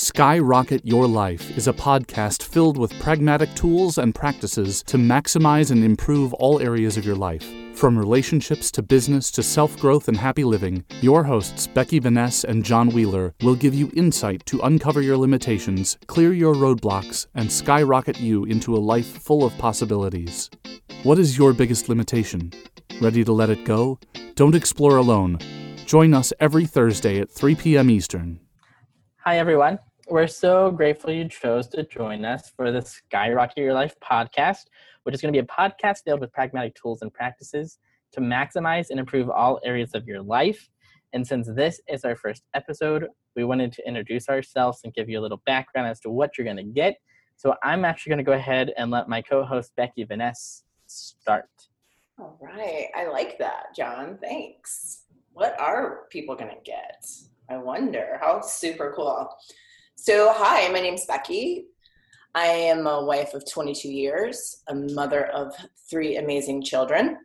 Skyrocket Your Life is a podcast filled with pragmatic tools and practices to maximize and improve all areas of your life. From relationships to business to self growth and happy living, your hosts, Becky Vaness and John Wheeler, will give you insight to uncover your limitations, clear your roadblocks, and skyrocket you into a life full of possibilities. What is your biggest limitation? Ready to let it go? Don't explore alone. Join us every Thursday at 3 p.m. Eastern. Hi, everyone. We're so grateful you chose to join us for the Skyrocket Your Life podcast, which is going to be a podcast filled with pragmatic tools and practices to maximize and improve all areas of your life. And since this is our first episode, we wanted to introduce ourselves and give you a little background as to what you're going to get. So I'm actually going to go ahead and let my co host, Becky Vaness, start. All right. I like that, John. Thanks. What are people going to get? I wonder. How super cool. So, hi, my name's Becky. I am a wife of 22 years, a mother of three amazing children.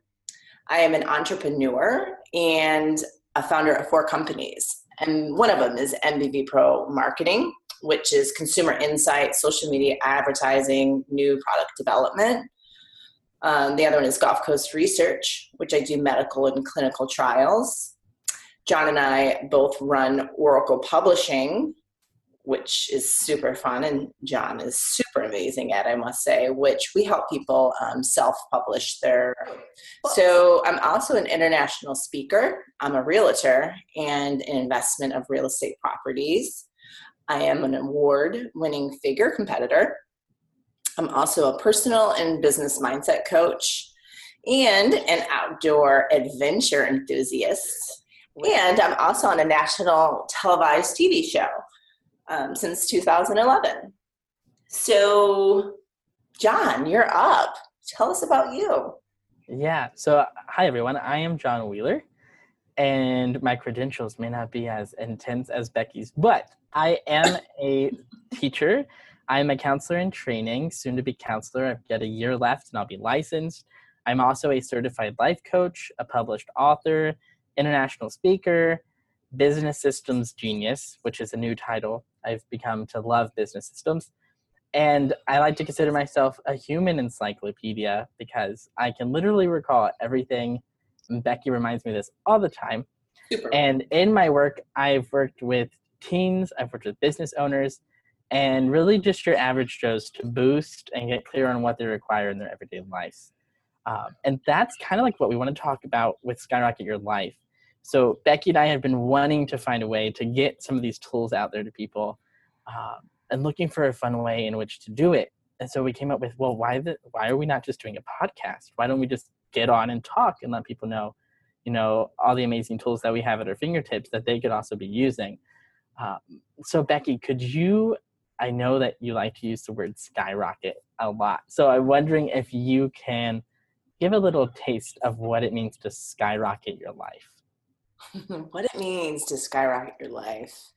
I am an entrepreneur and a founder of four companies. And one of them is MBV Pro Marketing, which is consumer insight, social media advertising, new product development. Um, the other one is Gulf Coast Research, which I do medical and clinical trials. John and I both run Oracle Publishing, which is super fun and john is super amazing at i must say which we help people um, self-publish their so i'm also an international speaker. I'm a realtor and an investment of real estate properties. I am an award-winning figure competitor. I'm also a personal and business mindset coach and an outdoor adventure enthusiast. And i'm also on a national televised tv show um, since 2011. So, John, you're up. Tell us about you. Yeah. So, hi, everyone. I am John Wheeler, and my credentials may not be as intense as Becky's, but I am a teacher. I'm a counselor in training, soon to be counselor. I've got a year left and I'll be licensed. I'm also a certified life coach, a published author, international speaker, business systems genius, which is a new title I've become to love business systems. And I like to consider myself a human encyclopedia because I can literally recall everything. And Becky reminds me of this all the time. Super. And in my work, I've worked with teens, I've worked with business owners, and really just your average Joes to boost and get clear on what they require in their everyday lives. Um, and that's kind of like what we want to talk about with Skyrocket Your Life so Becky and I have been wanting to find a way to get some of these tools out there to people, um, and looking for a fun way in which to do it. And so we came up with, well, why the, why are we not just doing a podcast? Why don't we just get on and talk and let people know, you know, all the amazing tools that we have at our fingertips that they could also be using. Um, so Becky, could you? I know that you like to use the word skyrocket a lot. So I'm wondering if you can give a little taste of what it means to skyrocket your life. what it means to skyrocket your life.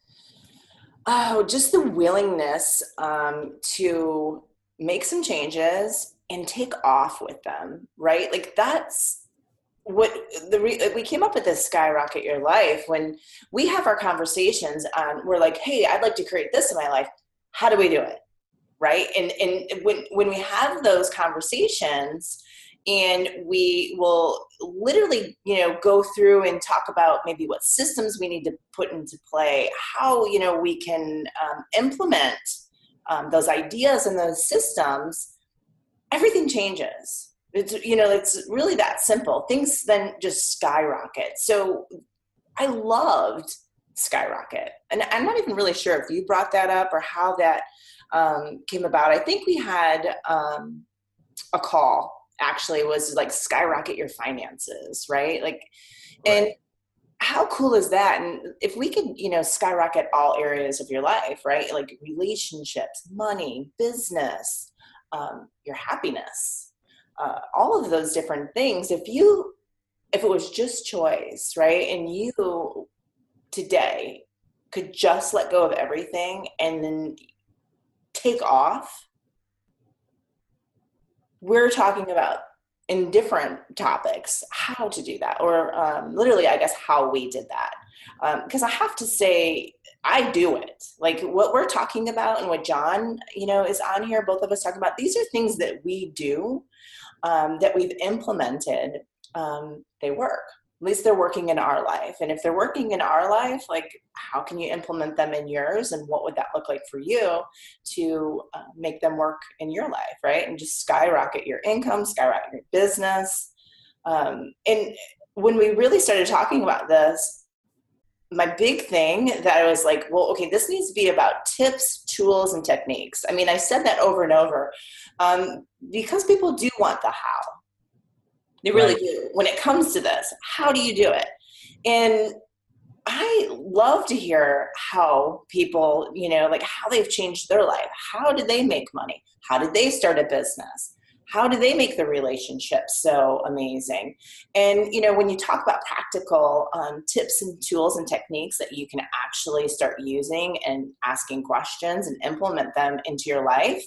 Oh, just the willingness um, to make some changes and take off with them, right? Like that's what the re- we came up with this skyrocket your life when we have our conversations and we're like, hey, I'd like to create this in my life. How do we do it? Right. And and when when we have those conversations, and we will literally you know go through and talk about maybe what systems we need to put into play how you know we can um, implement um, those ideas and those systems. Everything changes. It's you know it's really that simple. Things then just skyrocket. So i loved skyrocket. And i'm not even really sure if you brought that up or how that um, came about. I think we had um, a call actually was like skyrocket your finances, right? Like, right. and how cool is that? And if we could, you know, skyrocket all areas of your life, right? Like relationships, money, business, um, your happiness, uh, all of those different things. If you, if it was just choice, right? And you today could just let go of everything and then take off we're talking about in different topics how to do that or um, literally i guess how we did that. Because um, i have to say i do it. Like what we're talking about and what john you know is on here both of us talking about these are things that we do um, that we've implemented um, they work at least they're working in our life. And if they're working in our life like how can you implement them in yours? And what would that look like for you to uh, make them work in your life right? And just skyrocket your income skyrocket your business. Um, and when we really started talking about this my big thing that I was like, well, okay, this needs to be about tips, tools, and techniques. I mean, I said that over and over. Um, because people do want the how. They really right. do. When it comes to this, how do you do it? And I love to hear how people, you know, like how they've changed their life. How did they make money? How did they start a business? How do they make the relationship so amazing? And, you know, when you talk about practical um, tips and tools and techniques that you can actually start using and asking questions and implement them into your life,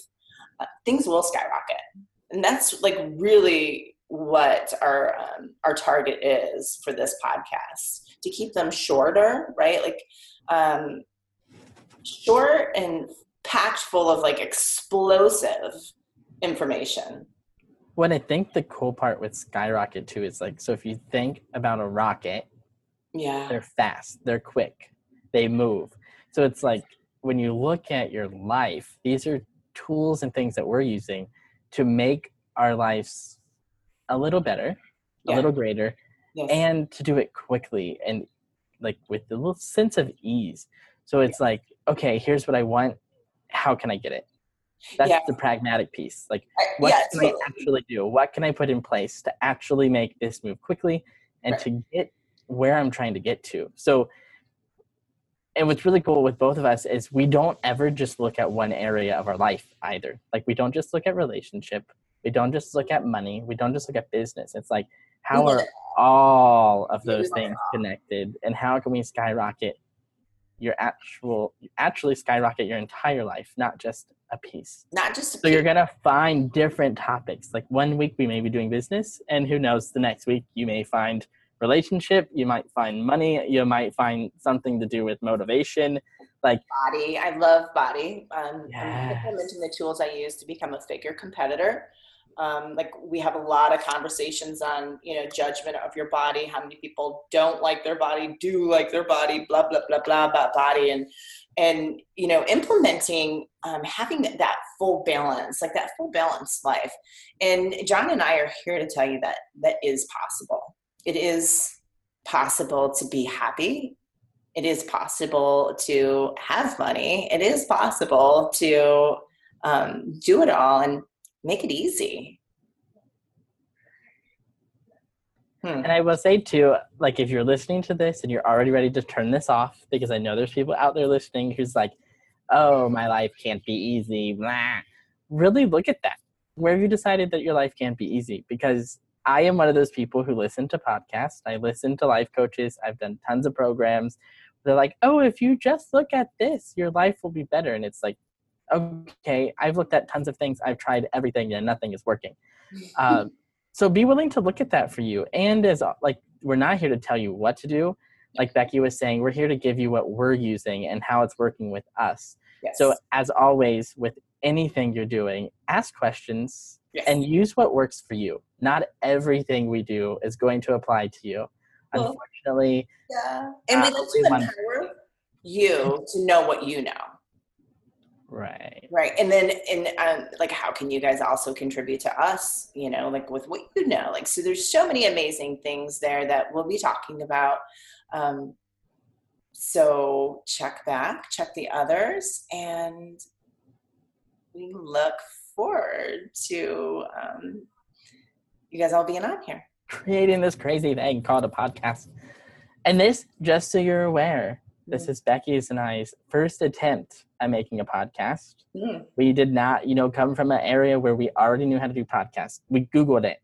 uh, things will skyrocket. And that's like really what our um, our target is for this podcast to keep them shorter right? Like um, short and packed full of like explosive information. What i think the cool part with skyrocket too is like so if you think about a rocket yeah. they're fast they're quick they move. So it's like when you look at your life these are tools and things that we're using to make our lives a little better, yeah. a little greater, yes. and to do it quickly and like with a little sense of ease. So it's yeah. like, okay, here's what I want. How can I get it? That's yeah. the pragmatic piece. Like, what can totally. I actually do? What can I put in place to actually make this move quickly and right. to get where I'm trying to get to? So, and what's really cool with both of us is we don't ever just look at one area of our life either. Like, we don't just look at relationship we don't just look at money. We don't just look at business. It's like how are all of those things connected, and how can we skyrocket your actual actually skyrocket your entire life, not just a piece. Not just. so piece. you're gonna find different topics. Like one week we may be doing business, and who knows, the next week you may find relationship. You might find money. You might find something to do with motivation like body i love body um, yes. i'm implementing the tools i use to become a figure competitor um, like we have a lot of conversations on you know judgment of your body how many people don't like their body do like their body blah blah blah blah about body. And and you know implementing um, having that full balance like that full balance life. And john and i are here to tell you that that is possible. It is possible to be happy. It is possible to have money. It is possible to um, do it all. And make it easy. Hmm. And I will say too, like if you're listening to this and you're already ready to turn this off, because I know there's people out there listening who's like, "Oh, my life can't be easy." Blah. Really look at that. Where have you decided that your life can't be easy? Because I am one of those people who listen to podcasts. I listen to life coaches. I've done tons of programs. They're like, "Oh, if you just look at this, your life will be better." And it's like, okay, I've looked at tons of things, I've tried everything, and nothing is working. Um, so be willing to look at that for you. And as like, we're not here to tell you what to do. Like Becky was saying, we're here to give you what we're using and how it's working with us. Yes. So as always, with anything you're doing, ask questions yes. and use what works for you. Not everything we do is going to apply to you. Well, Unfortunately, yeah. And we uh, like to empower you to know what you know right. Right and then and um, like how can you guys also contribute to us you know like with what you know like so there's so many amazing things there that we'll be talking about um, so check back check the others and we look forward to um, you guys all being on here. Creating this crazy thing called a podcast. And this just so you're aware this mm. is Becky's and I's first attempt at making a podcast. Mm. We did not, you know, come from an area where we already knew how to do podcasts. We Googled it.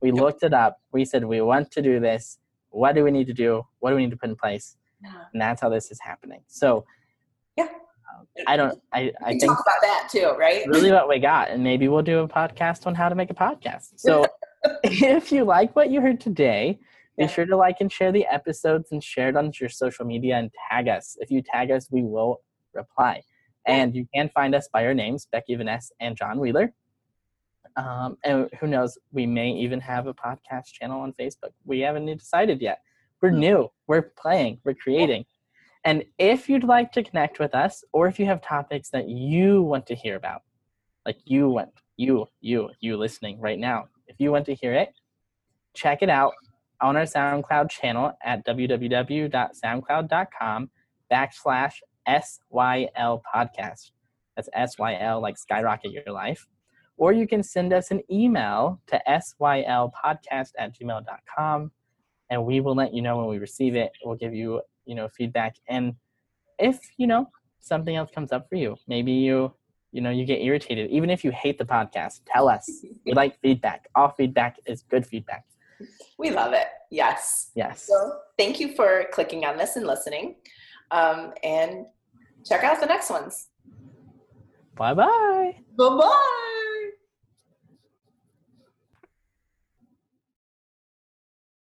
We yep. looked it up. We said, we want to do this. What do we need to do? What do we need to put in place? Yeah. And that's how this is happening. So, yeah. Um, I don't, I, I think talk about that too, right? really what we got. And maybe we'll do a podcast on how to make a podcast. So, if you like what you heard today, be sure to like and share the episodes and share it on your social media and tag us. If you tag us, we will reply. And you can find us by our names, Becky Vanessa and John Wheeler. Um, and who knows, we may even have a podcast channel on Facebook. We haven't decided yet. We're new, we're playing, we're creating. And if you'd like to connect with us, or if you have topics that you want to hear about, like you want, you, you, you listening right now, if you want to hear it, check it out on our SoundCloud channel at www.soundcloud.com backslash SYL podcast. That's SYL like skyrocket your life. Or you can send us an email to sylpodcast at gmail.com and we will let you know when we receive it. We'll give you, you know, feedback. And if, you know, something else comes up for you, maybe you, you know, you get irritated. Even if you hate the podcast, tell us. we like feedback. All feedback is good feedback. We love it. Yes. Yes. So thank you for clicking on this and listening. Um, and check out the next ones. Bye bye. Bye bye.